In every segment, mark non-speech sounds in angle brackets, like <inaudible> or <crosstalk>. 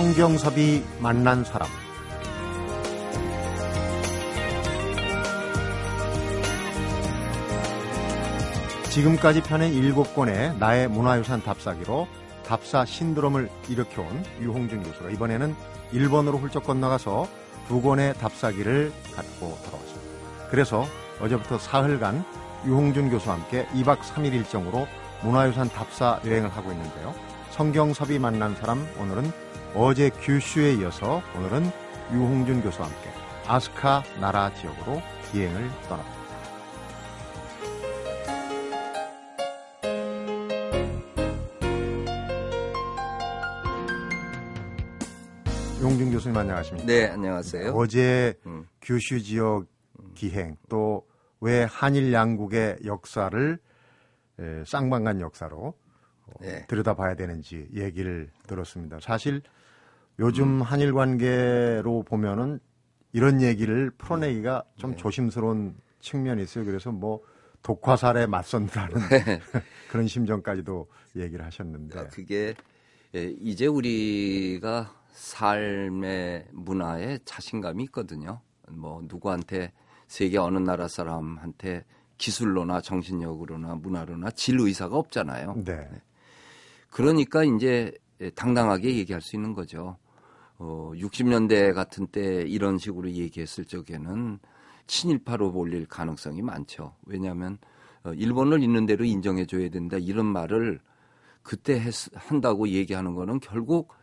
성경섭이 만난 사람 지금까지 펴낸 일곱 권의 나의 문화유산 답사기로 답사 신드롬을 일으켜온 유홍준 교수가 이번에는 일본으로 훌쩍 건너가서 두 권의 답사기를 갖고 돌아왔습니다. 그래서 어제부터 사흘간 유홍준 교수와 함께 2박 3일 일정으로 문화유산 답사 여행을 하고 있는데요. 성경섭이 만난 사람 오늘은 어제 규슈에 이어서 오늘은 유홍준 교수와 함께 아스카 나라 지역으로 비행을 떠납니다. 용준 교수님 안녕하십니까? 네, 안녕하세요. 어제 음. 규슈 지역 기행 또 왜 한일 양국의 역사를 에, 쌍방간 역사로 어, 네. 들여다봐야 되는지 얘기를 들었습니다. 사실 요즘 음. 한일 관계로 보면은 이런 얘기를 풀어내기가 좀 네. 조심스러운 측면이 있어요. 그래서 뭐 독화살에 맞선다는 네. <laughs> 그런 심정까지도 얘기를 하셨는데 그게 예, 이제 우리가 삶의 문화에 자신감이 있거든요. 뭐 누구한테 세계 어느 나라 사람한테 기술로나 정신력으로나 문화로나 질 의사가 없잖아요. 네. 네. 그러니까 이제 당당하게 얘기할 수 있는 거죠. 어, 60년대 같은 때 이런 식으로 얘기했을 적에는 친일파로 몰릴 가능성이 많죠. 왜냐하면 어, 일본을 있는 대로 인정해줘야 된다 이런 말을 그때 했, 한다고 얘기하는 거는 결국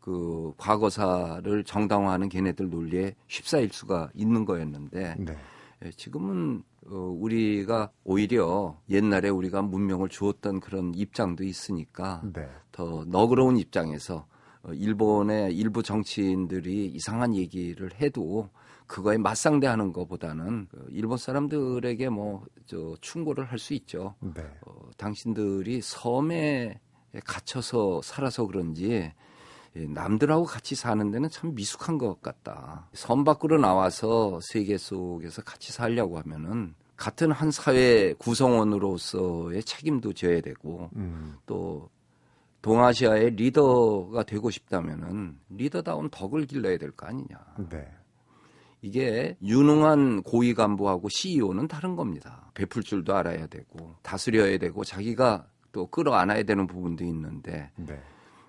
그 과거사를 정당화하는 걔네들 논리에 휩싸일 수가 있는 거였는데 네. 예, 지금은 어, 우리가 오히려 옛날에 우리가 문명을 주었던 그런 입장도 있으니까 네. 더 너그러운 입장에서 어, 일본의 일부 정치인들이 이상한 얘기를 해도 그거에 맞상대하는 것보다는 그 일본 사람들에게 뭐 저 충고를 할 수 있죠. 네. 어, 당신들이 섬에 갇혀서 살아서 그런지 예, 남들하고 같이 사는 데는 참 미숙한 것 같다. 섬 밖으로 나와서 세계 속에서 같이 살려고 하면은 같은 한 사회 구성원으로서의 책임도 져야 되고 음. 또 동아시아의 리더가 되고 싶다면은 리더다운 덕을 길러야 될 거 아니냐. 네. 이게 유능한 고위 간부하고 CEO는 다른 겁니다. 베풀 줄도 알아야 되고 다스려야 되고 자기가 또 끌어안아야 되는 부분도 있는데 네.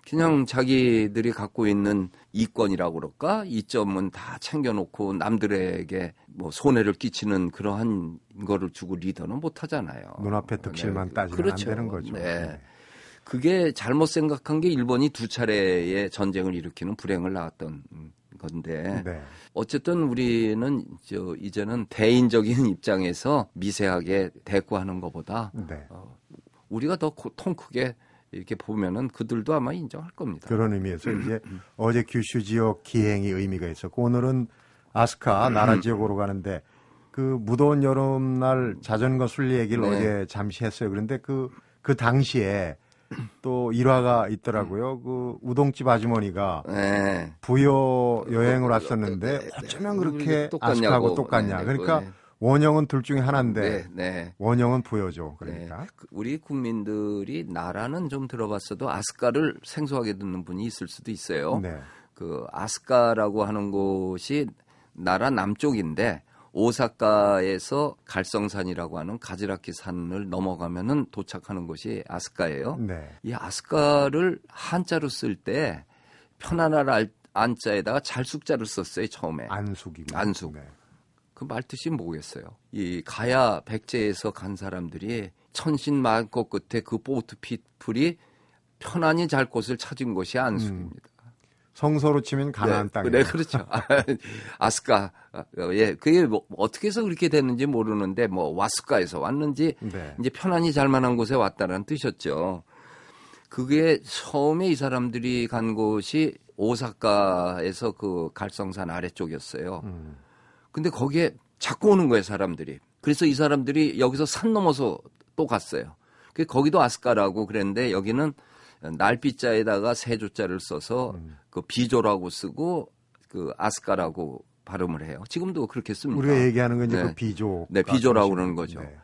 그냥 자기들이 갖고 있는 이권이라고 그럴까 이점은 다 챙겨놓고 남들에게 뭐 손해를 끼치는 그러한 거를 주고 리더는 못 하잖아요. 눈앞의 득실만 네. 따지면 그렇죠. 안 되는 거죠. 네. 네. 그게 잘못 생각한 게 일본이 두 차례의 전쟁을 일으키는 불행을 낳았던 건데 네. 어쨌든 우리는 저 이제는 대인적인 <laughs> 입장에서 미세하게 대꾸하는 것보다 네. 어, 우리가 더 통 크게 이렇게 보면은 그들도 아마 인정할 겁니다. 그런 의미에서 이제 어제 규슈 지역 기행이 의미가 있었고 오늘은 아스카 나라 지역으로 가는데 그 무더운 여름날 자전거 순례 얘기를 네. 어제 잠시 했어요. 그런데 그, 그 당시에 또 일화가 있더라고요. 그 우동집 아주머니가 네. 부여 여행을 왔었는데 어쩌면 그렇게 아스카하고 똑같냐. 네, 그러니까 네. 원형은 둘 중에 하나인데 네, 네. 원형은 부여죠. 그러니까 네. 그 우리 국민들이 나라는 좀 들어봤어도 아스카를 생소하게 듣는 분이 있을 수도 있어요. 네. 그 아스카라고 하는 곳이 나라 남쪽인데 오사카에서 갈성산이라고 하는 가지라키 산을 넘어가면은 도착하는 곳이 아스카예요. 네. 이 아스카를 한자로 쓸 때 편안할 안자에다가 잘숙자를 썼어요 처음에. 안숙이고. 안숙. 네. 그 말 뜻이 뭐겠어요? 이 가야 백제에서 간 사람들이 천신 만꽃 끝에 그 보트 피플이 편안히 잘 곳을 찾은 곳이 안숙입니다. 음. 성서로 치면 가나안 네, 땅. 네, 그렇죠. <laughs> 아스카. 예, 그게 뭐 어떻게 해서 그렇게 됐는지 모르는데 뭐 와스카에서 왔는지 네. 이제 편안히 잘 만한 곳에 왔다는 뜻이었죠. 그게 처음에 이 사람들이 간 곳이 오사카에서 그 갈성산 아래쪽이었어요. 음. 근데 거기에 자꾸 오는 거예요, 사람들이. 그래서 이 사람들이 여기서 산 넘어서 또 갔어요. 그 거기도 아스카라고 그랬는데 여기는 날비자에다가 세 조자를 써서 음. 그 비조라고 쓰고 그 아스카라고 발음을 해요. 지금도 그렇게 씁니다. 우리가 얘기하는 건 이제 네. 그 비조. 네, 비조라고 그러는 거죠. 네.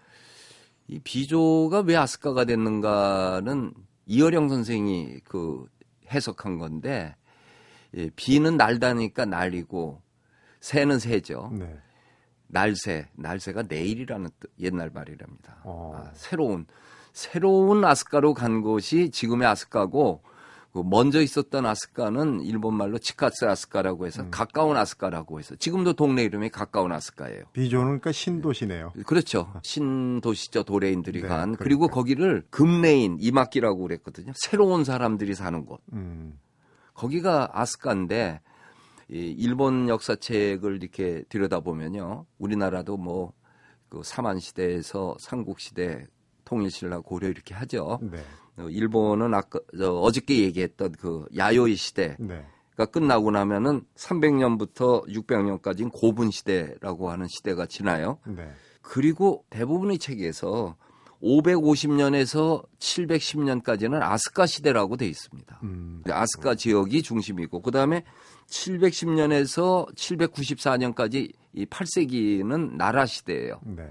이 비조가 왜 아스카가 됐는가는 이어령 선생이 그 해석한 건데 예, 비는 날다니까 날이고 새는 새죠. 네. 날새, 날새가 내일이라는 뜻, 옛날 말이랍니다. 어. 아, 새로운 새로운 아스카로 간 것이 지금의 아스카고 그 먼저 있었던 아스카는 일본 말로 치카스 아스카라고 해서 가까운 아스카라고 해서 지금도 동네 이름이 가까운 아스카예요. 비조는 그러니까 신도시네요. 그렇죠. 신도시죠 도레인들이 네, 간 그러니까. 그리고 거기를 금레인 이막기라고 그랬거든요. 새로운 사람들이 사는 곳. 음. 거기가 아스카인데 이 일본 역사책을 이렇게 들여다보면요. 우리나라도 뭐그 삼한 시대에서 삼국 시대 통일신라 고려 이렇게 하죠. 네. 어, 일본은 아까 저 어저께 얘기했던 그 야요이 시대가 네. 끝나고 나면은 300년부터 600년까지는 고분 시대라고 하는 시대가 지나요. 네. 그리고 대부분의 책에서 550년에서 710년까지는 아스카 시대라고 돼 있습니다. 음. 아스카 지역이 중심이고 그다음에 710년에서 794년까지 이 8세기는 나라 시대예요. 네.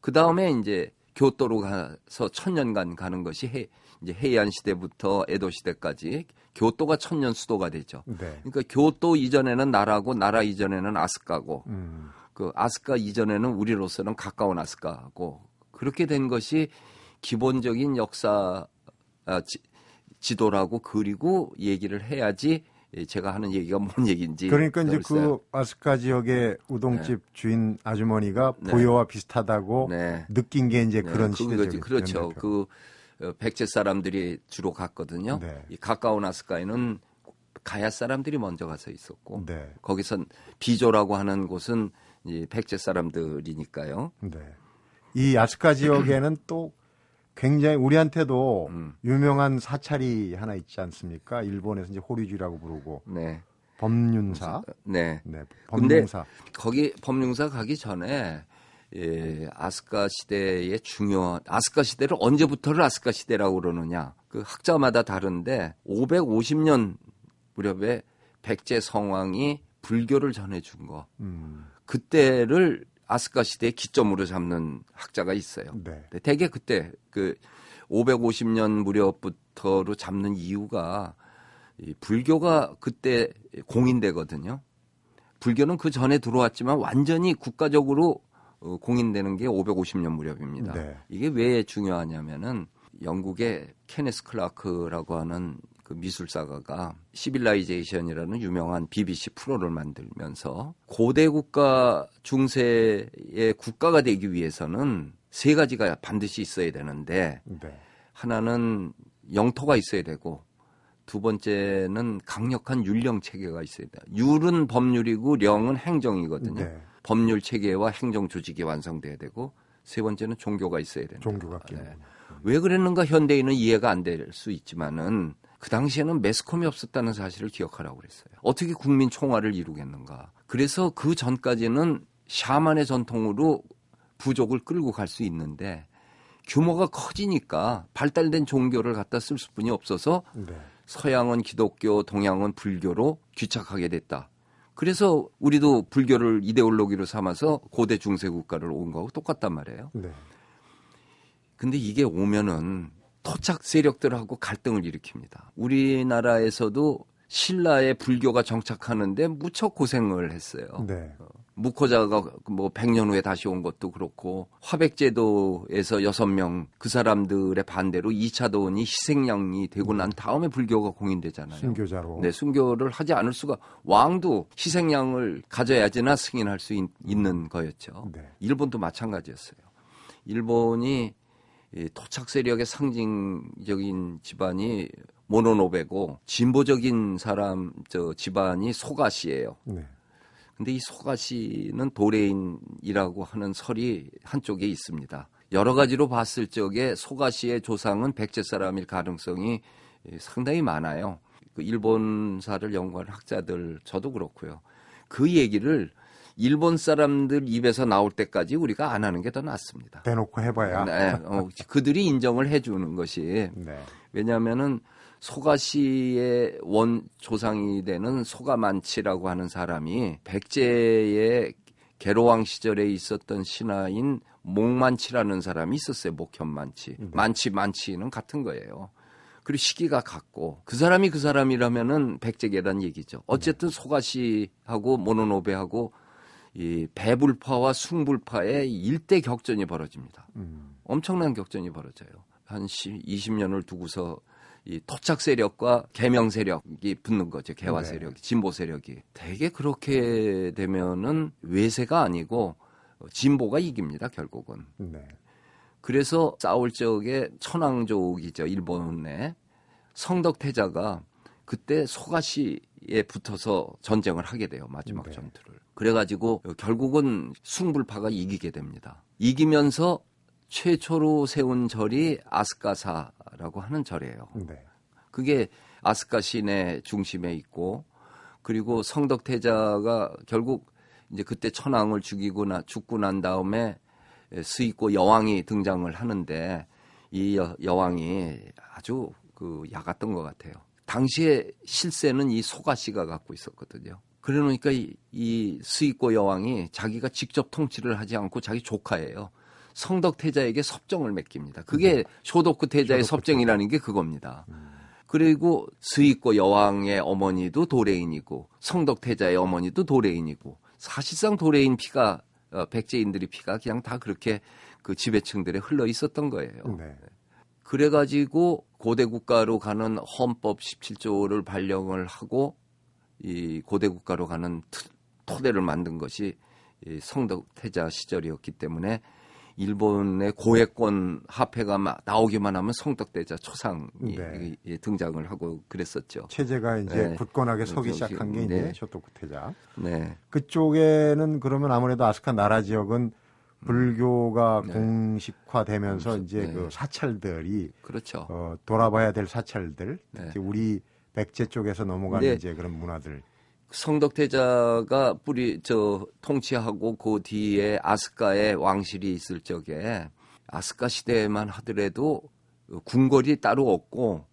그다음에 이제 교토로 가서 천년간 가는 것이 해, 이제 해안 시대부터 에도 시대까지 교토가 천년 수도가 되죠. 네. 그러니까 교토 이전에는 나라고 나라 이전에는 아스카고 음. 그 아스카 이전에는 우리로서는 가까운 아스카고 그렇게 된 것이 기본적인 역사 아, 지, 지도라고 그리고 얘기를 해야지 제가 하는 얘기가 뭔 얘기인지 그러니까 이제. 그 아스카 지역의 우동집 주인 아주머니가 네. 보여와 비슷하다고 네. 느낀 게 이제 네, 그런. 시대죠. 그렇죠. 그 어, 백제 사람들이 주로 갔거든요. 네. 이 가까운 아스카에는 가야 사람들이 먼저 가서 있었고 네. 거기선 비조라고 하는 곳은 이 백제 사람들이니까요. 네. 이 아스카 지역에는 또 굉장히 우리한테도 음. 유명한 사찰이 하나 있지 않습니까? 일본에서 이제 호리주라고 부르고 네. 법륜사. 네. 네. 법륜사. 거기 법륜사 가기 전에 예, 아스카 시대의 중요한 아스카 시대를 언제부터를 아스카 시대라고 그러느냐 그 학자마다 다른데 550년 무렵에 백제 성왕이 불교를 전해준 거 음. 그때를 아스카 시대의 기점으로 잡는 학자가 있어요. 네. 네, 대개 그때 그 550년 무렵부터로 잡는 이유가 이 불교가 그때 공인되거든요. 불교는 그 전에 들어왔지만 완전히 국가적으로 어, 공인되는 게 550년 무렵입니다. 네. 이게 왜 중요하냐면은 영국의 케네스 클라크라고 하는 그 미술사가가 시빌라이제이션이라는 유명한 BBC 프로를 만들면서 고대 국가 중세의 국가가 되기 위해서는 세 가지가 반드시 있어야 되는데 네. 하나는 영토가 있어야 되고 두 번째는 강력한 율령 체계가 있어야 돼. 율은 법률이고 령은 행정이거든요. 네. 법률 체계와 행정 조직이 완성돼야 되고 세 번째는 종교가 있어야 된다. 종교가. 네. 왜 그랬는가 현대인은 이해가 안 될 수 있지만은 그 당시에는 매스컴이 없었다는 사실을 기억하라고 그랬어요. 어떻게 국민 총화를 이루겠는가. 그래서 그 전까지는 샤만의 전통으로 부족을 끌고 갈 수 있는데 규모가 커지니까 발달된 종교를 갖다 쓸 수뿐이 없어서 네. 서양은 기독교, 동양은 불교로 귀착하게 됐다. 그래서 우리도 불교를 이데올로기로 삼아서 고대 중세 국가를 온 거하고 똑같단 말이에요. 네. 근데 이게 오면은 토착 세력들하고 갈등을 일으킵니다. 우리나라에서도 신라의 불교가 정착하는데 무척 고생을 했어요. 네. 무코자가 뭐 100년 후에 다시 온 것도 그렇고 화백제도에서 여섯 명그 사람들의 반대로 2차 도원이 희생양이 되고 난 다음에 불교가 공인되잖아요. 순교자로. 네, 순교를 하지 않을 수가 왕도 희생양을 가져야지나 승인할 수 있, 는 거였죠. 네. 일본도 마찬가지였어요. 일본이 이 토착 세력의 상징적인 집안이 모노노베고 진보적인 사람 저 집안이 소가시예요. 네. 근데 이 소가시는 도레인이라고 하는 설이 한쪽에 있습니다. 여러 가지로 봤을 적에 소가시의 조상은 백제 사람일 가능성이 상당히 많아요. 그 일본사를 연구하는 학자들 저도 그렇고요. 그 얘기를 일본 사람들 입에서 나올 때까지 우리가 안 하는 게 더 낫습니다. 대놓고 해봐야. 네, 어, 그들이 인정을 해주는 것이 네. 왜냐하면은 소가시의 원 조상이 되는 소가만치라고 하는 사람이 백제의 개로왕 시절에 있었던 신하인 목만치라는 사람이 있었어요. 목현만치. 만치 만치는 같은 거예요. 그리고 시기가 같고 그 사람이 그 사람이라면은 백제계란 얘기죠. 어쨌든 소가시하고 모노노베하고 이 배불파와 숭불파의 일대 격전이 벌어집니다. 음. 엄청난 격전이 벌어져요. 한 20년을 두고서 이 토착 세력과 개명 세력이 붙는 거죠. 개화 네. 세력이, 진보 세력이. 대개 그렇게 되면은 외세가 아니고 진보가 이깁니다. 결국은. 네. 그래서 싸울 적에 천황족이죠. 일본의 성덕태자가 그때 소가시에 붙어서 전쟁을 하게 돼요. 마지막 네. 전투를. 그래가지고 결국은 숭불파가 이기게 됩니다. 이기면서 최초로 세운 절이 아스카사라고 하는 절이에요. 네. 그게 아스카 시내 중심에 있고 그리고 성덕태자가 결국 이제 그때 천황을 죽이고 나 죽고 난 다음에 스이고 여왕이 등장을 하는데 이 여, 여왕이 아주 그 야갔던 것 같아요. 당시에 실세는 이 소가씨가 갖고 있었거든요. 그러니까 이, 이 스이고 여왕이 자기가 직접 통치를 하지 않고 자기 조카예요. 성덕 태자에게 섭정을 맡깁니다. 그게 쇼도쿠 태자의 쇼도쿠 섭정이라는 게 그겁니다. 그리고 스이코 여왕의 어머니도 도래인이고 성덕 태자의 어머니도 도래인이고 사실상 도래인 피가 어, 백제인들의 피가 그냥 다 그렇게 그 지배층들에 흘러 있었던 거예요. 네. 그래가지고 고대 국가로 가는 헌법 17조를 발령을 하고 이 고대 국가로 가는 트- 토대를 만든 것이 이 성덕태자 시절이었기 때문에 일본의 고액권 화폐가 막 나오기만 하면 성덕태자 초상이 네. 등장을 하고 그랬었죠. 체제가 이제 네. 굳건하게 서기 네. 시작한 게 네. 이제 쇼토쿠 태자. 네, 그쪽에는 그러면 아무래도 아스카 나라 지역은 불교가 네. 공식화되면서 음, 이제 네. 그 사찰들이 그렇죠. 어, 돌아봐야 될 사찰들, 네. 우리 백제 쪽에서 넘어가는 네. 이제 그런 문화들. 성덕태자가 뿌리 저 통치하고 그 뒤에 아스카의 왕실이 있을 적에 아스카 시대에만 하더라도 궁궐이 따로 없고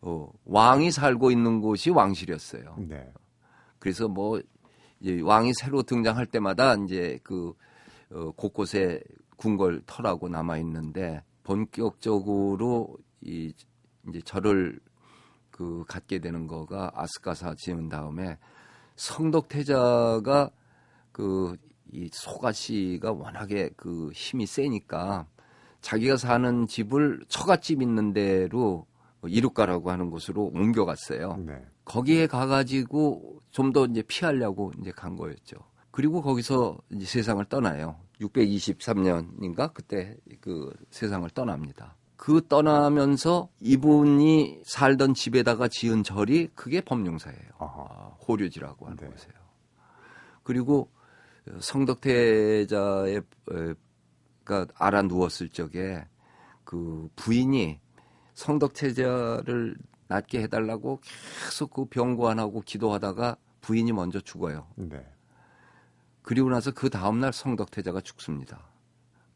어, 왕이 살고 있는 곳이 왕실이었어요. 네. 그래서 뭐 이제 왕이 새로 등장할 때마다 이제 그 어, 곳곳에 궁궐 터라고 남아 있는데 본격적으로 이 이제 절을 그 갖게 되는 거가 아스카사 지은 다음에 성덕태자가 그 이 소가시가 워낙에 그 힘이 세니까 자기가 사는 집을 처갓집 있는 데로 이륙가라고 하는 곳으로 옮겨갔어요. 네. 거기에 가가지고 좀 더 이제 피하려고 이제 간 거였죠. 그리고 거기서 이제 세상을 떠나요. 623년인가 그때 그 세상을 떠납니다. 그 떠나면서 이분이 살던 집에다가 지은 절이 그게 법룡사예요. 아하. 아, 호류지라고 하는 네. 곳이에요. 그리고 성덕태자의 에, 가 알아 누웠을 적에 그 부인이 성덕태자를 낫게 해달라고 계속 그 병고안하고 기도하다가 부인이 먼저 죽어요. 네. 그리고 나서 그 다음날 성덕태자가 죽습니다.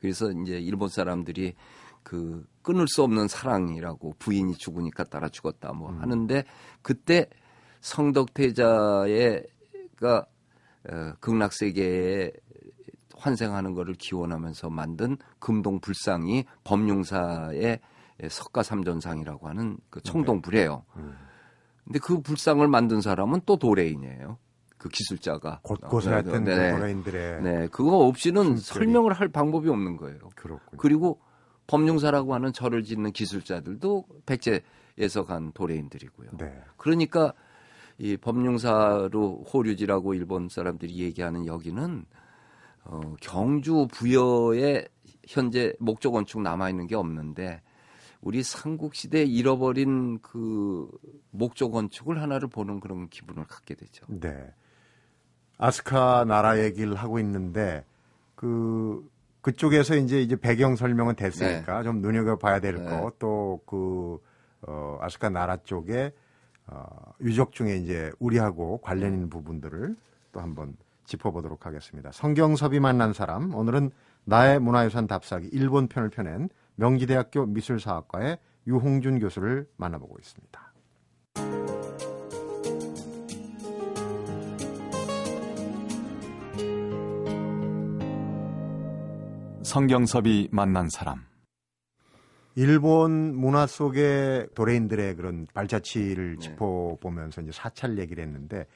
그래서 이제 일본 사람들이 그 끊을 수 없는 사랑이라고 부인이 죽으니까 따라 죽었다 뭐 하는데 그때 성덕태자의가 어, 극락세계에 환생하는 것을 기원하면서 만든 금동 불상이 법룡사의 석가삼전상이라고 하는 그 청동불이에요. 음. 근데 그 불상을 만든 사람은 또 도레인이에요. 그 기술자가. 곳곳에 어, 하여튼 그 네. 도라인들의 네, 그거 없이는. 설명을 할 방법이 없는 거예요. 그렇군요. 그리고 법룡사라고 하는 절을 짓는 기술자들도 백제에서 간 도레인들이고요. 네. 그러니까 이 법룡사로 호류지라고 일본 사람들이 얘기하는 여기는 어, 경주 부여에 현재 목조 건축 남아 있는 게 없는데 우리 삼국 시대 잃어버린 그 목조 건축을 하나를 보는 그런 기분을 갖게 되죠. 네. 아스카 나라 얘기를 하고 있는데 그 그쪽에서 이제 이제 배경 설명은 됐으니까 좀 눈여겨 봐야 될 네. 거또그 어, 아스카 나라 쪽에 어, 유적 중에 이제 우리하고 관련 있는 부분들을 또 한번 짚어보도록 하겠습니다. 성경섭이 만난 사람 오늘은 나의 문화유산 답사기 일본 편을 펴낸 명지대학교 미술사학과의 유홍준 교수를 만나보고 있습니다. 성경섭이 만난 사람. 일본 문화 속의 도레인들의 그런 발자취를 네. 짚어보면서 이제 사찰 얘기를 했는데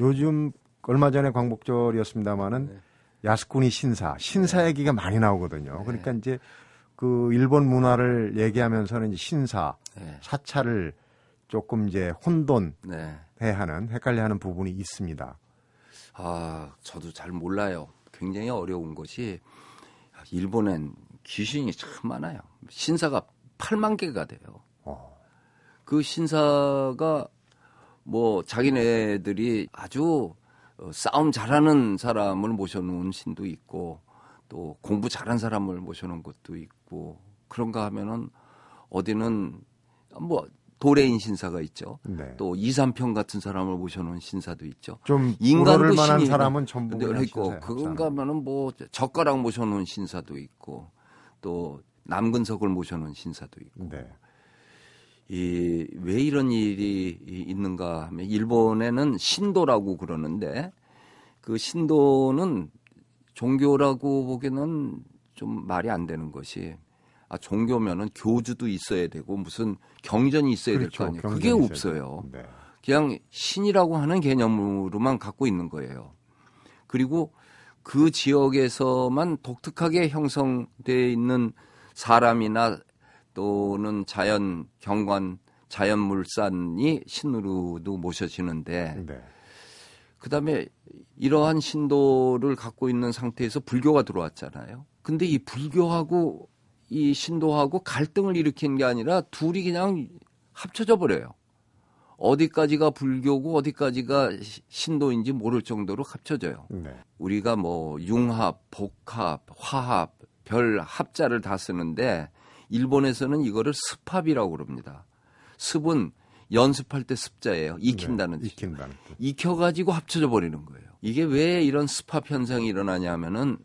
요즘 얼마 전에 광복절이었습니다마는 네. 야스쿠니 신사, 신사 얘기가 많이 나오거든요. 네. 그러니까 이제 그 일본 문화를 얘기하면서는 이제 신사, 네. 사찰을 조금 이제 혼돈해 네. 하는 헷갈려 하는 부분이 있습니다. 아, 저도 잘 몰라요. 굉장히 어려운 것이 일본엔 귀신이 참 많아요. 신사가 8만 개가 돼요. 어. 그 신사가 뭐 자기네들이 아주 어, 싸움 잘하는 사람을 모셔놓은 신도 있고 또 공부 잘한 사람을 모셔놓은 것도 있고 그런가 하면은 어디는 뭐 도레인 신사가 있죠. 네. 또 이삼평 같은 사람을 모셔놓은 신사도 있죠. 좀 인간도 신이 사람은 전부 있고 신사에 그건가 합사하는. 하면은 뭐 젓가락 모셔놓은 신사도 있고 또 남근석을 모셔놓은 신사도 있고 네. 이왜 이런 일이 이- 있는가 하면 일본에는 신도라고 그러는데 그 신도는 종교라고 보기에는 좀 말이 안 되는 것이 아 종교면은 교주도 있어야 되고 무슨 경전이 있어야 될거 아니에요. 그게 없어요. 네. 그냥 신이라고 하는 개념으로만 갖고 있는 거예요. 그리고 그 지역에서만 독특하게 형성되어 있는 사람이나 또는 자연 경관, 자연 물산이 신으로도 모셔지는데 네. 그다음에 이러한 신도를 갖고 있는 상태에서 불교가 들어왔잖아요. 근데 이 불교하고 이 신도하고 갈등을 일으킨 게 아니라 둘이 그냥 합쳐져 버려요. 어디까지가 불교고 어디까지가 시- 신도인지 모를 정도로 합쳐져요. 네. 우리가 뭐 융합, 복합, 화합, 별 합자를 다 쓰는데 일본에서는 이거를 습합이라고 그럽니다. 습은 연습할 때 습자예요. 익힌다는 네. 뜻. 익힌다는 뜻. 익혀 가지고 합쳐져 버리는 거예요. 이게 왜 이런 습합 현상이 일어나냐면은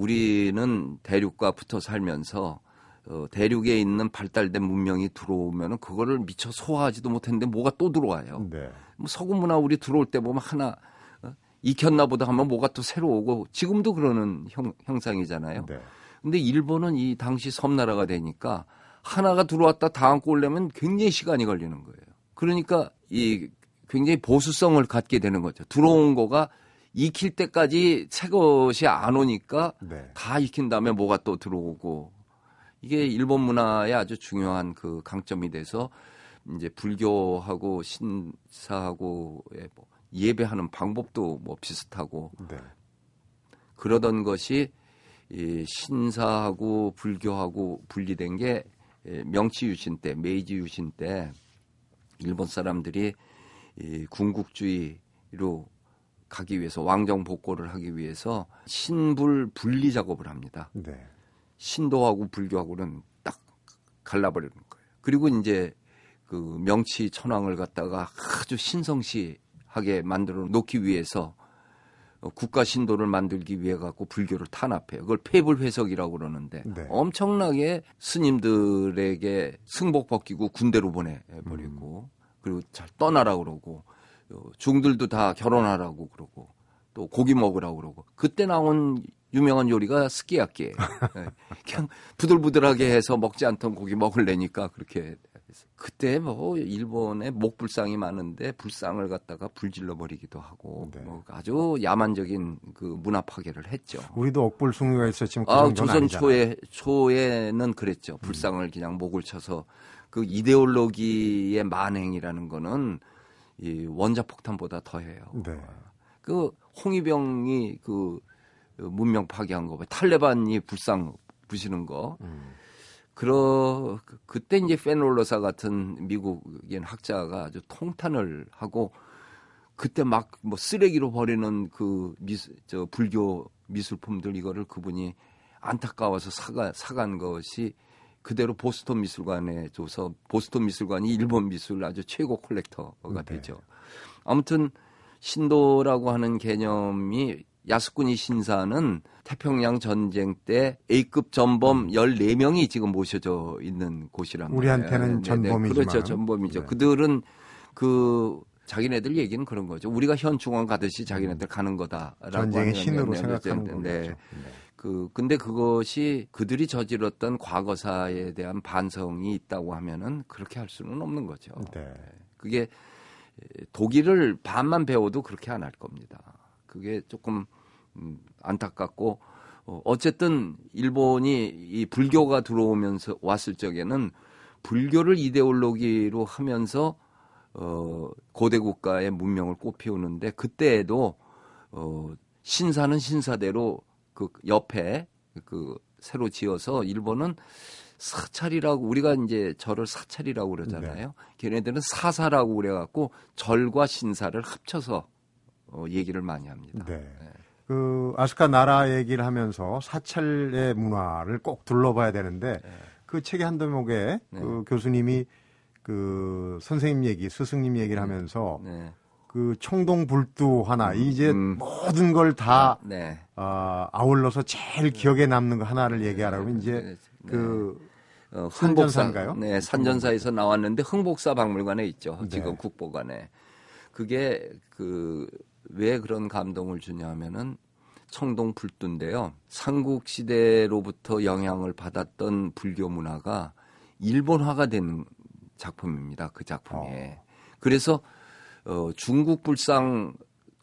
우리는 대륙과 붙어 살면서 어, 대륙에 있는 발달된 문명이 들어오면 은 그거를 미처 소화하지도 못했는데 뭐가 또 들어와요. 네. 뭐 서구 문화 우리 들어올 때 보면 하나 어, 익혔나 보다 하면 뭐가 또 새로 오고 지금도 그러는 형, 형상이잖아요. 네. 근데 일본은 이 당시 섬나라가 되니까 하나가 들어왔다 다음고 오려면 굉장히 시간이 걸리는 거예요. 그러니까 이 굉장히 보수성을 갖게 되는 거죠. 들어온 거가 익힐 때까지 새 것이 안 오니까 네. 다 익힌 다음에 뭐가 또 들어오고 이게 일본 문화의 아주 중요한 그 강점이 돼서 이제 불교하고 신사하고의 뭐 예배하는 방법도 뭐 비슷하고 네. 그러던 것이 이 신사하고 불교하고 분리된 게 예, 명치 유신 때, 메이지 유신 때 일본 사람들이 이 군국주의로 가기 위해서 왕정 복고를 하기 위해서 신불 분리 작업을 합니다. 네. 신도하고 불교하고는 딱 갈라버리는 거예요. 그리고 이제 그 명치 천황을 갖다가 아주 신성시하게 만들어 놓기 위해서 어, 국가 신도를 만들기 위해 갖고 불교를 탄압해요. 그걸 폐불회석이라고 그러는데 네. 엄청나게 스님들에게 승복 벗기고 군대로 보내버리고 그리고 잘 떠나라 그러고 어, 중들도 다 결혼하라고 그러고 또 고기 먹으라고 그러고 그때 나온 유명한 요리가 스키야키예요. 예. <laughs> 그냥 부들부들하게 해서 먹지 않던 고기 먹을래니까 그렇게. 그때 뭐 일본에 목불상이 많은데 불상을 갖다가 불질러 버리기도 하고 네. 뭐 아주 야만적인 그 문화 파괴를 했죠. 우리도 억불숭이가 있었지만 그 아, 조선. 초에 초에는 그랬죠. 불상을 그냥 목을 쳐서 그 이데올로기의 만행이라는 거는 이 원자 폭탄보다 더해요. 네. 그 홍위병이 그 문명 파괴한 거, 봐. 탈레반이 불상 부시는 거. 음. 그러 그- 그때 이제 페놀로사 같은 미국인 학자가 아주 통탄을 하고 그때 막 뭐 쓰레기로 버리는 그 미술 저 불교 미술품들 이거를 그분이 안타까워서 사가 사간 것이 그대로 보스턴 미술관에 줘서 보스턴 미술관이 일본 미술 아주 최고 콜렉터가 네. 되죠. 아무튼 신도라고 하는 개념이 야스쿠니 신사는 태평양 전쟁 때 A급 전범 14명이 지금 모셔져 있는 곳이란 말이에요. 우리한테는 네, 네, 전범이지만. 그렇죠. 전범이죠. 네. 그들은 그 자기네들 얘기는 그런 거죠. 우리가 현충원 가듯이 자기네들 가는 거다라고 전쟁의 신으로 생각하는 네, 거죠. 네. 네. 그 근데 그것이 그들이 저질렀던 과거사에 대한 반성이 있다고 하면은 그렇게 할 수는 없는 거죠. 네. 그게 독일을 반만 배워도 그렇게 안 할 겁니다. 그게 조금 음, 안타깝고 어, 어쨌든 일본이 이 불교가 들어오면서 왔을 적에는 불교를 이데올로기로 하면서 어, 고대 국가의 문명을 꽃피우는데 그때에도 어, 신사는 신사대로 그 옆에 그 새로 지어서 일본은 사찰이라고 우리가 이제 절을 사찰이라고 그러잖아요. 네. 걔네들은 사사라고 그래갖고 절과 신사를 합쳐서 어, 얘기를 많이 합니다. 네. 네. 그 아스카 나라 얘기를 하면서 사찰의 문화를 꼭 둘러봐야 되는데 네. 그 책의 한 대목에 네. 그 교수님이 그 선생님 얘기, 스승님 얘기를 하면서 네. 그 청동 불두 하나 음, 이제 음. 모든 걸다 아, 네. 어, 아울러서 제일 기억에 남는 거 하나를 얘기하라고 이제 네. 그 어, 산전사인가요? 네, 산전사에서 나왔는데 흥복사 박물관에 있죠. 네. 지금 국보관에. 그게 그 왜 그런 감동을 주냐면은 청동 불두인데요. 삼국 시대로부터 영향을 받았던 불교 문화가 일본화가 된 작품입니다. 그 작품에. 어. 그래서 어, 중국 불상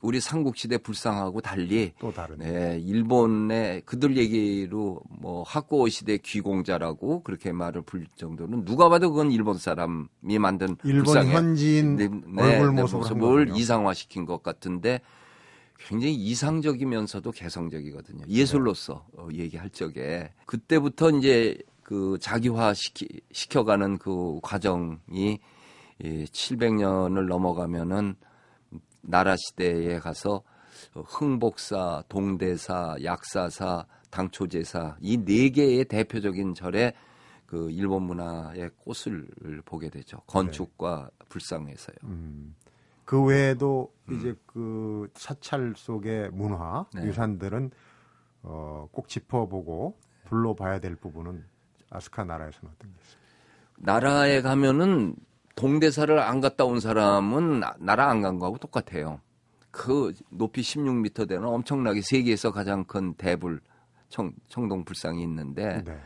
우리 삼국시대 불상하고 달리 또 다른 네, 일본의 그들 얘기로 뭐 학고 시대 귀공자라고 그렇게 말을 부를 정도는 누가 봐도 그건 일본 사람이 만든 일본 불상의, 현지인 네, 네, 얼굴 네, 모습을 이상화시킨 것 같은데 굉장히 이상적이면서도 개성적이거든요. 예술로서 어, 얘기할 적에. 그때부터 이제 그 자기화 시키, 시켜가는 그 과정이 이 700년을 넘어가면은 나라 시대에 가서 흥복사, 동대사, 약사사, 당초제사 이 네 개의 대표적인 절에 그 일본 문화의 꽃을 보게 되죠. 건축과 네. 불상에서요. 음. 그 외에도 음. 이제 그 사찰 속의 문화 네. 유산들은 어, 꼭 짚어보고 불러봐야 될 부분은 아스카 나라에서는 어떤 게 있습니까? 나라에 가면은 동대사를 안 갔다 온 사람은 나라 안 간 거하고 똑같아요. 그 높이 16m 되는 엄청나게 세계에서 가장 큰 대불 청, 청동 불상이 있는데 네.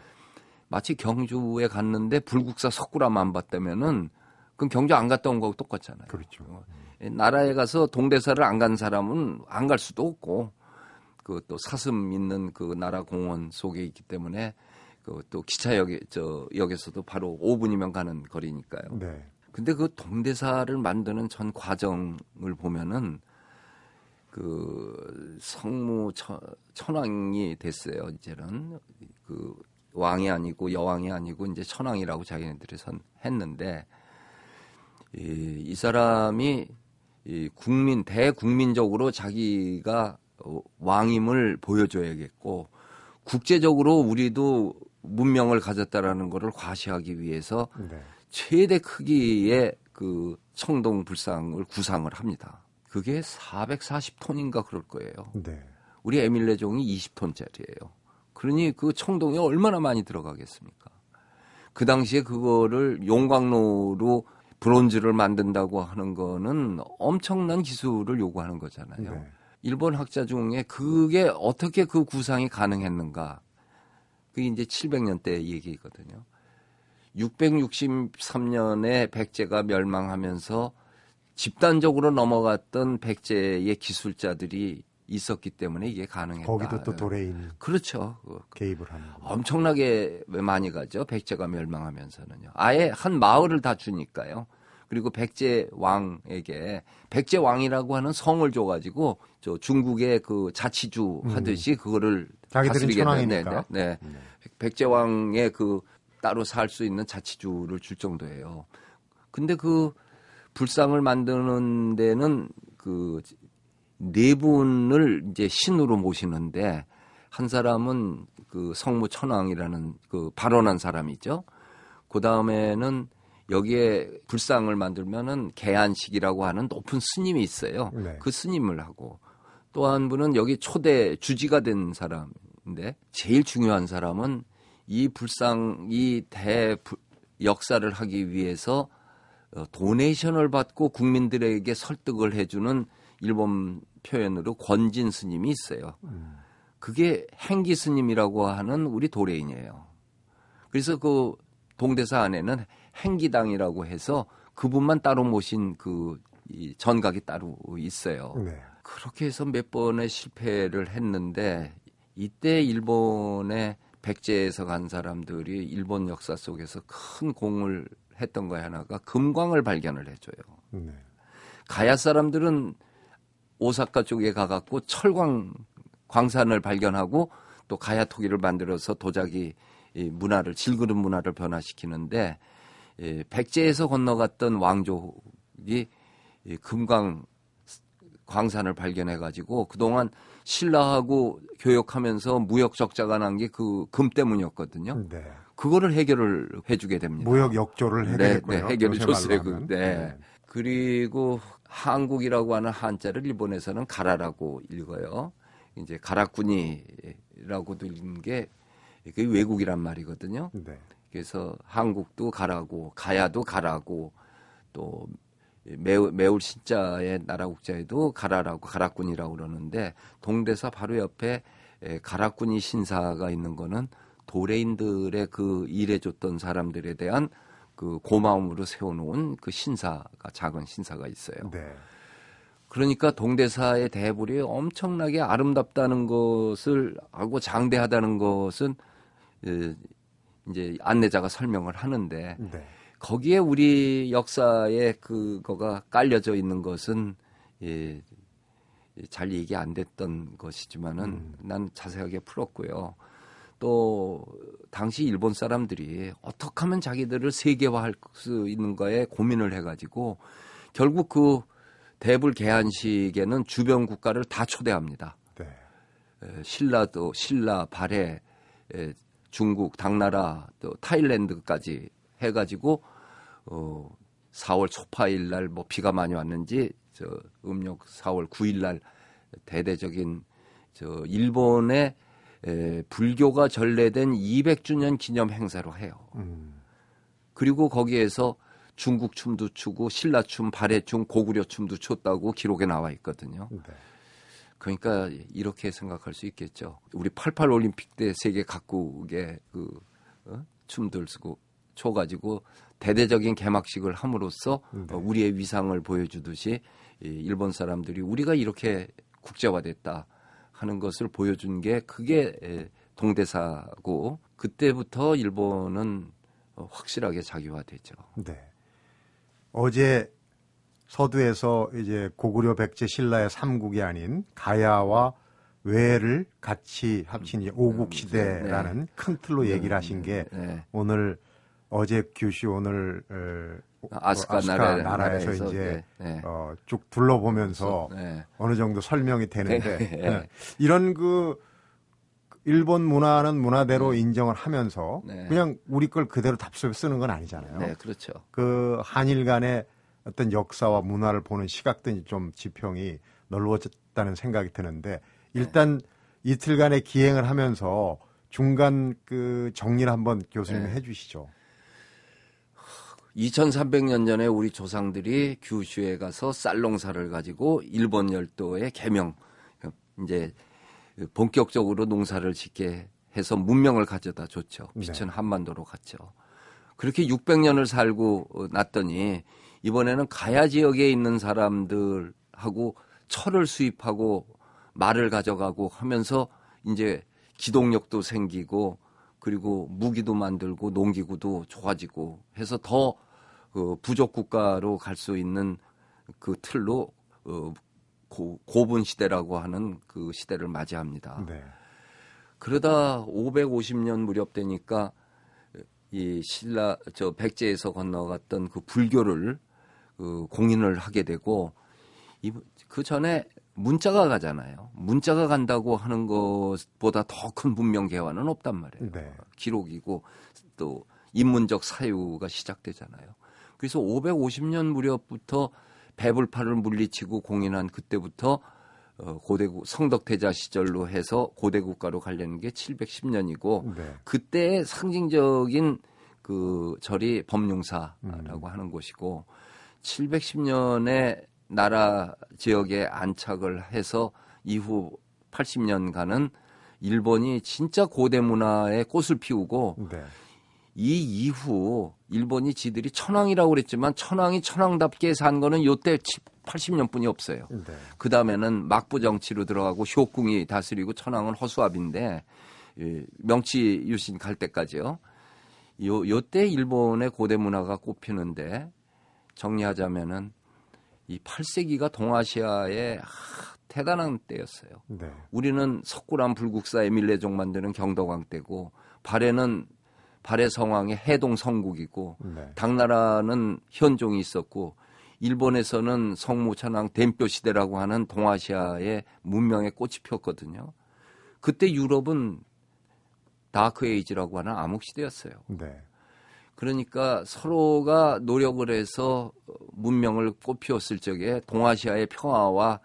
마치 경주에 갔는데 불국사 석굴암안 봤다면은 그럼 경주 안 갔다 온 거하고 똑같잖아요. 그렇죠. 어, 나라에 가서 동대사를 안 간 사람은 안 갈 수도 없고 그 또 사슴 있는 그 나라 공원 속에 있기 때문에 그 또 기차역에 저 역에서도 바로 5분이면 가는 거리니까요. 네. 근데 그 동대사를 만드는 전 과정을 보면은 그 성무 천, 천왕이 됐어요. 이제는 그 왕이 아니고 여왕이 아니고 이제 천왕이라고 자기네들이 선 했는데 이, 이 사람이 이 국민 대국민적으로 자기가 왕임을 보여줘야겠고 국제적으로 우리도 문명을 가졌다라는 것을 과시하기 위해서 네. 최대 크기의 그 청동 불상을 구상을 합니다. 그게 440톤인가 그럴 거예요. 네. 우리 에밀레종이 20톤짜리예요. 그러니 그 청동이 얼마나 많이 들어가겠습니까? 그 당시에 그거를 용광로로 브론즈를 만든다고 하는 거는 엄청난 기술을 요구하는 거잖아요. 네. 일본 학자 중에 그게 어떻게 그 구상이 가능했는가? 그게 이제 700년 대 얘기거든요. 663년에 백제가 멸망하면서 집단적으로 넘어갔던 백제의 기술자들이 있었기 때문에 이게 가능했다. 거기도 또 도레인. 그렇죠. 개입을 하는. 엄청나게 많이 가죠. 백제가 멸망하면서는요. 아예 한 마을을 다 주니까요. 그리고 백제 왕에게 백제 왕이라고 하는 성을 줘가지고 저 중국의 그 자치주 음. 하듯이 그거를 자기들은 천왕이니까. 네, 네. 네. 백제 왕의 그 따로 살 수 있는 자치주를 줄 정도예요. 근데 그 불상을 만드는 데는 그 네 분을 이제 신으로 모시는데 한 사람은 그 성무 천왕이라는 그 발언한 사람이죠. 그 다음에는 여기에 불상을 만들면은 개안식이라고 하는 높은 스님이 있어요. 네. 그 스님을 하고 또 한 분은 여기 초대 주지가 된 사람인데 제일 중요한 사람은 이 불상 이 대 역사를 하기 위해서 어, 도네이션을 받고 국민들에게 설득을 해주는 일본 표현으로 권진 스님이 있어요. 음. 그게 행기 스님이라고 하는 우리 도레인이에요. 그래서 그 동대사 안에는 행기당이라고 해서 그분만 따로 모신 그이 전각이 따로 있어요. 네. 그렇게 해서 몇 번의 실패를 했는데 이때 일본의 백제에서 간 사람들이 일본 역사 속에서 큰 공을 했던 거에 하나가 금광을 발견을 해줘요. 네. 가야 사람들은 오사카 쪽에 가갖고 철광 광산을 발견하고 또 가야 토기를 만들어서 도자기 이 문화를 질그릇 문화를 변화시키는데 이 백제에서 건너갔던 왕족이 이 금광 광산을 발견해 가지고 그동안 신라하고 교역하면서 무역 적자가 난 게 그 금 때문이었거든요. 네. 그거를 해결을 해주게 됩니다. 무역 역조를 해결했고요. 네, 네, 해결해 요새 줬어요. 그, 하면. 네. 그리고 한국이라고 하는 한자를 일본에서는 가라라고 읽어요. 이제 가라꾸니라고도 읽는 게 그게 외국이란 말이거든요. 네. 그래서 한국도 가라고 가야도 가라고 또 매울, 매울 신자의 나라 국자에도 가라라고 가라꾼이라고 그러는데 동대사 바로 옆에 에, 가라꾼이 신사가 있는 거는 도레인들의 그 일해줬던 사람들에 대한 그 고마움으로 세워놓은 그 신사가 작은 신사가 있어요. 네. 그러니까 동대사의 대불이 엄청나게 아름답다는 것을 하고 장대하다는 것은 에, 이제 안내자가 설명을 하는데 네. 거기에 우리 역사에 그거가 깔려져 있는 것은 예, 잘 얘기 안 됐던 것이지만은 음. 난 자세하게 풀었고요. 또 당시 일본 사람들이 어떻게 하면 자기들을 세계화할 수 있는가에 고민을 해가지고 결국 그 대불 개안식에는 주변 국가를 다 초대합니다. 네. 에, 신라도 신라 발해 에, 중국 당나라 또 타일랜드까지 해가지고 어 4월 초파일 날 뭐 비가 많이 왔는지 저 음력 4월 9일 날 대대적인 저 일본의 에, 불교가 전래된 200주년 기념 행사로 해요. 음. 그리고 거기에서 중국 춤도 추고 신라 춤, 발해 춤, 고구려 춤도 췄다고 기록에 나와 있거든요. 네. 그러니까 이렇게 생각할 수 있겠죠. 우리 88 올림픽 때 세계 각국의 그 어? 춤들 쓰고 춰 가지고 대대적인 개막식을 함으로써 네. 어, 우리의 위상을 보여주듯이 이 일본 사람들이 우리가 이렇게 국제화됐다 하는 것을 보여준 게 그게 에, 동대사고 그때부터 일본은 어, 확실하게 자기화됐죠. 네. 어제 서두에서 이제 고구려 백제 신라의 삼국이 아닌 가야와 외를 같이 합친 이제 오국 시대라는 큰 틀로 얘기를 하신 게 네. 오늘 어제 규시 오늘 어, 아스카, 아스카 나라, 나라에서 나라 에서 이제 네, 네. 어, 쭉 둘러보면서 네. 어느 정도 설명이 되는데 네. 네. 이런 그 일본 문화는 문화대로 인정을 하면서 네. 그냥 우리 걸 그대로 답습에 쓰는 건 아니잖아요. 네, 그렇죠. 그 한일 간의 어떤 역사와 문화를 보는 시각들이 좀 지평이 넓어졌다는 생각이 드는데 일단 이틀간의 기행을 하면서 중간 그 정리를 한번 교수님이 네. 해주시죠. 2300년 전에 우리 조상들이 규슈에 가서 쌀 농사를 가지고 일본 열도의 개명 이제 본격적으로 농사를 짓게 해서 문명을 가져다 줬죠. 네. 비천 한반도로 갔죠. 그렇게 600년을 살고 났더니 이번에는 가야 지역에 있는 사람들하고 철을 수입하고 말을 가져가고 하면서 이제 기동력도 생기고 그리고 무기도 만들고 농기구도 좋아지고 해서 더그 부족 국가로 갈 수 있는 그 틀로 어, 고, 고분 시대라고 하는 그 시대를 맞이합니다. 네. 그러다 550년 무렵 되니까 이 신라 저 백제에서 건너갔던 그 불교를 그 공인을 하게 되고 이, 그 전에 문자가 가잖아요. 문자가 간다고 하는 것보다 더 큰 문명 개화는 없단 말이에요. 네. 기록이고 또 인문적 사유가 시작되잖아요. 그래서 550년 무렵부터 배불파를 물리치고 공인한 그때부터 어, 고대국 성덕태자 시절로 해서 고대 국가로 가려는 게 710년이고 네. 그때의 상징적인 그 절이 법룡사라고 음. 하는 곳이고 710년에 나라 지역에 안착을 해서 이후 80년간은 일본이 진짜 고대 문화의 꽃을 피우고 네. 이 이후 일본이 지들이 천황이라고 그랬지만 천황이 천황답게 산 거는 요때 80년뿐이 없어요. 네. 그 다음에는 막부 정치로 들어가고 효궁이 다스리고 천황은 허수아비인데 이 명치 유신 갈 때까지요. 요 요때 일본의 고대 문화가 꽃피는데 정리하자면은 이 8세기가 동아시아의 아, 대단한 때였어요. 네. 우리는 석굴암 불국사 에밀레종 만드는 경덕왕 때고 발해는 발해 성왕의 해동 성국이고 네. 당나라는 현종이 있었고 일본에서는 성무천황 덴표 시대라고 하는 동아시아의 문명의 꽃이 폈거든요. 그때 유럽은 Dark Age라고 하는 암흑 시대였어요. 네. 그러니까 서로가 노력을 해서 문명을 꽃피웠을 적에 동아시아의 평화와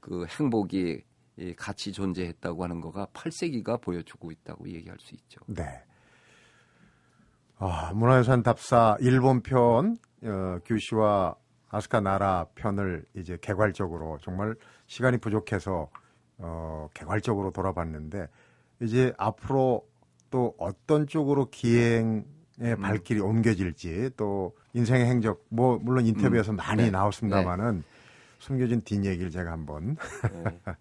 그 행복이 이 같이 존재했다고 하는 거가 8세기가 보여주고 있다고 얘기할 수 있죠. 네. 아, 문화유산 답사 일본 편 어, 규시와 아스카 나라 편을 이제 개괄적으로 정말 시간이 부족해서 어, 개괄적으로 돌아봤는데 이제 앞으로 또 어떤 쪽으로 기행 의 음. 발길이 옮겨질지 또 인생의 행적 뭐 물론 인터뷰에서 많이 네. 나왔습니다만은 숨겨진 뒷얘기를 제가 한번 네. <laughs>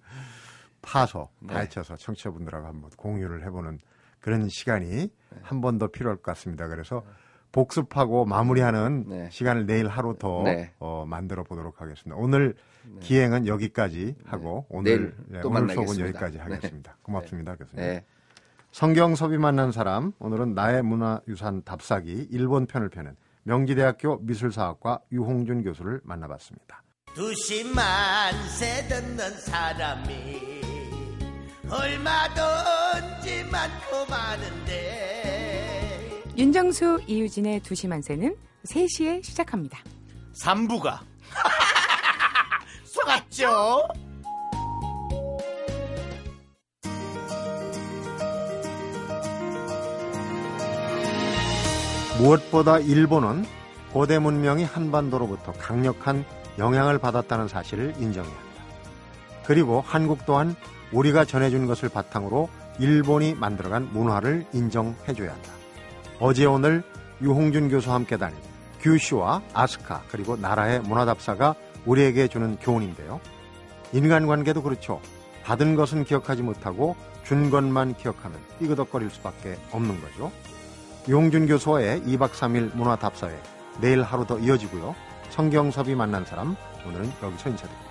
파서 네. 파헤쳐서 청취자분들하고 한번 공유를 해보는 그런 시간이 네. 한번 더 필요할 것 같습니다. 그래서 복습하고 마무리하는 네. 시간을 내일 하루 더 네. 어, 만들어 보도록 하겠습니다. 오늘 기행은 여기까지 하고 오늘 네, 또 오늘 수업은 만나겠습니다. 여기까지 네. 하겠습니다. 고맙습니다, 교수님. 네. 성경섭이 만난 사람 오늘은 나의 문화유산 답사기 일본 편을 펴는 명지대학교 미술사학과 유홍준 교수를 만나봤습니다. 두시만 세 듣는 사람이 얼마든지 많고 많은데 윤정수 이유진의 두시만세는 3시에 시작합니다. 3부가 <laughs> 속았죠? 무엇보다 일본은 고대 문명이 한반도로부터 강력한 영향을 받았다는 사실을 인정해야 한다. 그리고 한국 또한 우리가 전해준 것을 바탕으로 일본이 만들어간 문화를 인정해줘야 한다. 어제 오늘 유홍준 교수와 함께 다닌 규슈와 아스카 그리고 나라의 문화답사가 우리에게 주는 교훈인데요. 인간관계도 그렇죠. 받은 것은 기억하지 못하고 준 것만 기억하면 삐그덕거릴 수밖에 없는 거죠. 용준 교수와의 2박 3일 문화답사회 내일 하루 더 이어지고요. 성경섭이 만난 사람 오늘은 여기서 인사드립니다.